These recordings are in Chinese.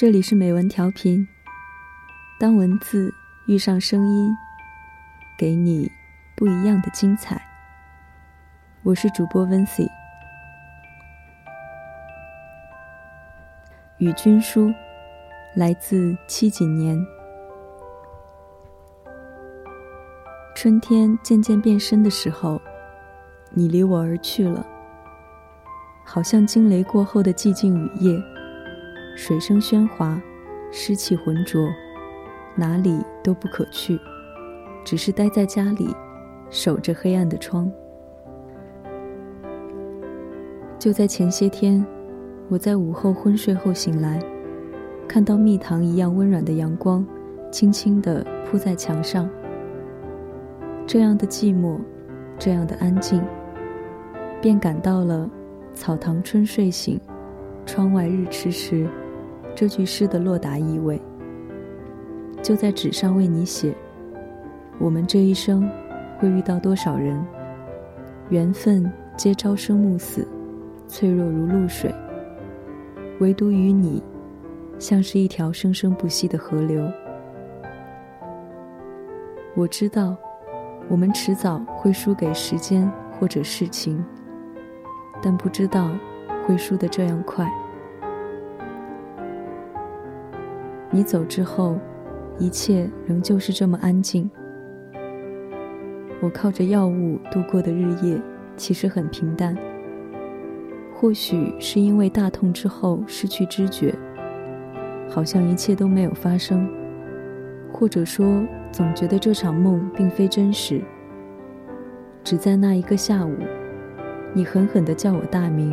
这里是美文调频。当文字遇上声音，给你不一样的精彩。我是主播温 C。与君书，来自七几年。春天渐渐变深的时候，你离我而去了，好像惊雷过后的寂静雨夜，水声喧哗，湿气浑浊，哪里都不可去，只是待在家里，守着黑暗的窗。就在前些天。我在午后昏睡后醒来，看到蜜糖一样温软的阳光，轻轻地铺在墙上。这样的寂寞，这样的安静，便感到了“草堂春睡醒，窗外日迟迟”这句诗的落达意味。就在纸上为你写，我们这一生会遇到多少人？缘分皆朝生暮死，脆弱如露水。唯独与你，像是一条生生不息的河流。我知道，我们迟早会输给时间或者事情，但不知道会输得这样快。你走之后，一切仍旧是这么安静。我靠着药物度过的日夜，其实很平淡。或许是因为大痛之后失去知觉，好像一切都没有发生，或者说总觉得这场梦并非真实。只在那一个下午，你狠狠地叫我大名，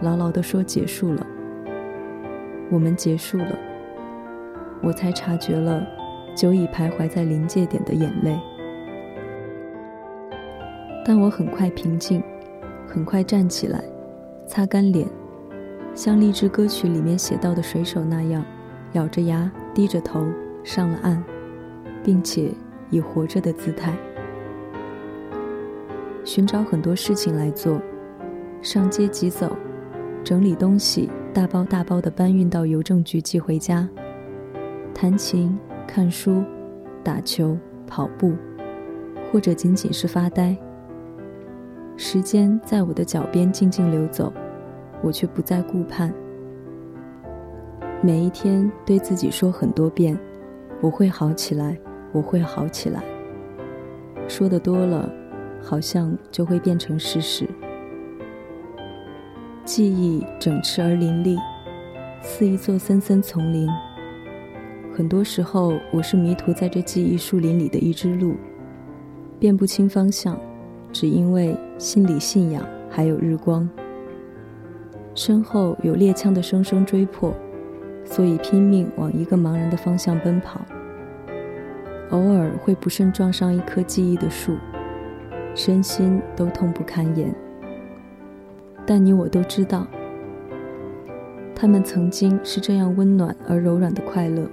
牢牢地说结束了，我们结束了，我才察觉了久已徘徊在临界点的眼泪。但我很快平静，很快站起来。擦干脸，像励志歌曲里面写到的水手那样，咬着牙，低着头上了岸，并且以活着的姿态寻找很多事情来做，上街急走，整理东西，大包大包的搬运到邮政局寄回家，弹琴、看书、打球、跑步，或者仅仅是发呆。时间在我的脚边静静流走。我却不再顾盼，每一天对自己说很多遍：“我会好起来，我会好起来。”说的多了，好像就会变成事实。记忆整饬而林立，似一座森森丛林。很多时候，我是迷途在这记忆树林里的一只鹿，辨不清方向，只因为心里信仰还有日光。身后有猎枪的声声追迫，所以拼命往一个茫然的方向奔跑。偶尔会不慎撞上一棵记忆的树，身心都痛不堪言。但你我都知道，他们曾经是这样温暖而柔软的快乐。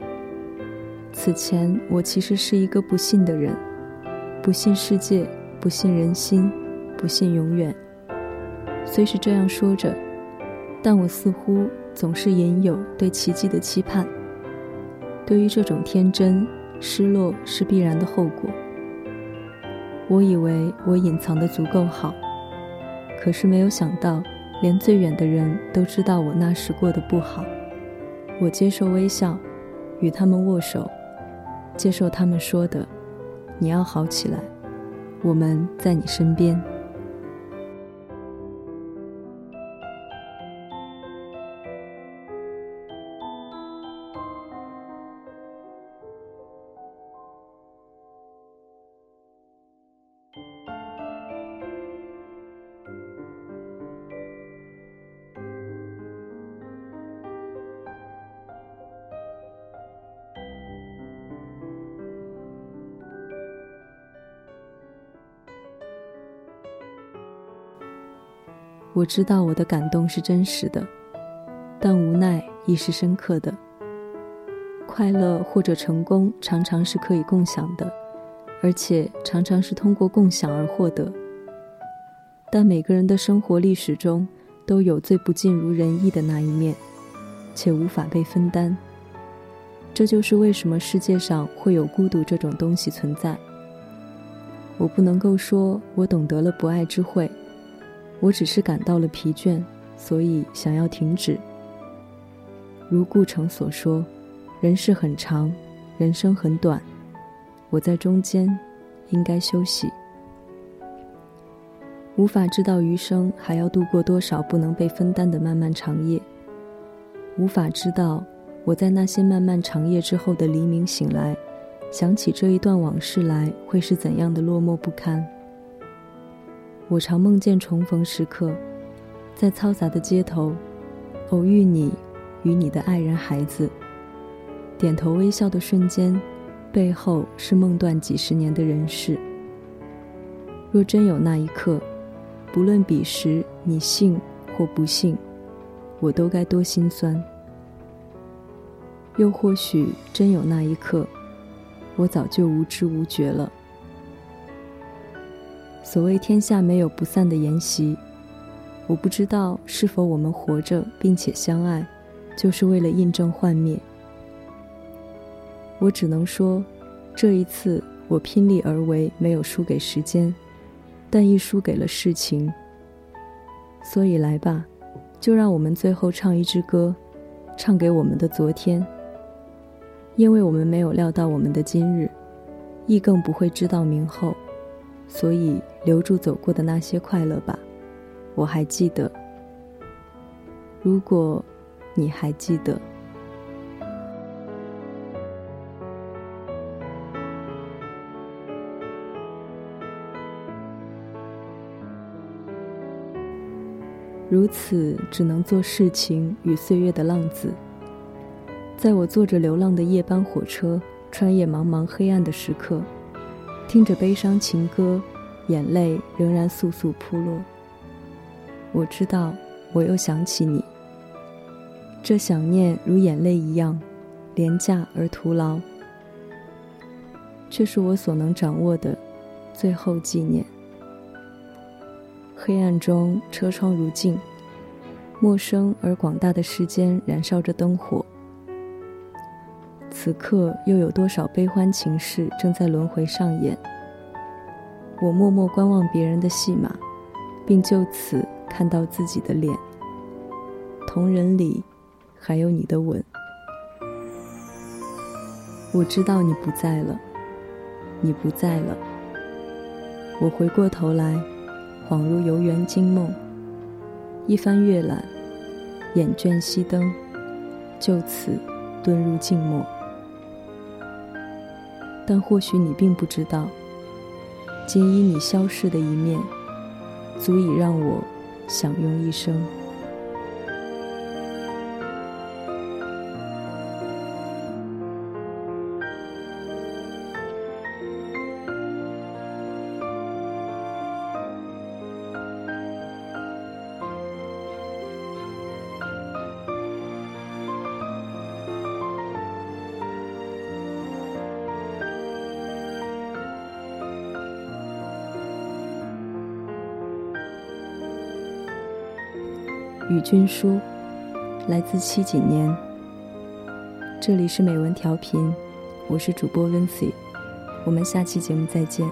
此前我其实是一个不信的人，不信世界，不信人心，不信永远。虽是这样说着。但我似乎总是隐有对奇迹的期盼。对于这种天真，失落是必然的后果。我以为我隐藏的足够好，可是没有想到，连最远的人都知道我那时过得不好。我接受微笑，与他们握手，接受他们说的：“你要好起来，我们在你身边。”我知道我的感动是真实的，但无奈亦是深刻的。快乐或者成功常常是可以共享的，而且常常是通过共享而获得。但每个人的生活历史中都有最不尽如人意的那一面，且无法被分担，这就是为什么世界上会有孤独这种东西存在。我不能够说我懂得了不爱之慧，我只是感到了疲倦，所以想要停止。如顾城所说，人世很长，人生很短，我在中间，应该休息。无法知道余生还要度过多少不能被分担的漫漫长夜，无法知道我在那些漫漫长夜之后的黎明醒来。想起这一段往事来，会是怎样的落寞不堪？我常梦见重逢时刻，在嘈杂的街头，偶遇你与你的爱人孩子，点头微笑的瞬间，背后是梦断几十年的人世。若真有那一刻，不论彼时你信或不信，我都该多心酸。又或许真有那一刻。我早就无知无觉了。所谓天下没有不散的筵席，我不知道是否我们活着并且相爱，就是为了印证幻灭。我只能说，这一次我拼力而为，没有输给时间，但亦输给了事情。所以来吧，就让我们最后唱一支歌，唱给我们的昨天。因为我们没有料到我们的今日，亦更不会知道明后，所以留住走过的那些快乐吧。我还记得，如果你还记得，如此只能做事情与岁月的浪子。在我坐着流浪的夜班火车，穿越茫茫黑暗的时刻，听着悲伤情歌，眼泪仍然簌簌扑落。我知道，我又想起你。这想念如眼泪一样，廉价而徒劳，却是我所能掌握的最后纪念。黑暗中，车窗如镜，陌生而广大的世间燃烧着灯火。此刻又有多少悲欢情事正在轮回上演？我默默观望别人的戏码，并就此看到自己的脸。同人里，还有你的吻。我知道你不在了，你不在了。我回过头来，恍如游园惊梦。一番阅览，眼倦熄灯，就此遁入静默。但或许你并不知道，仅以你消逝的一面，足以让我享用一生。与君书，来自七几年。这里是美文调频，我是主播温 y 我们下期节目再见。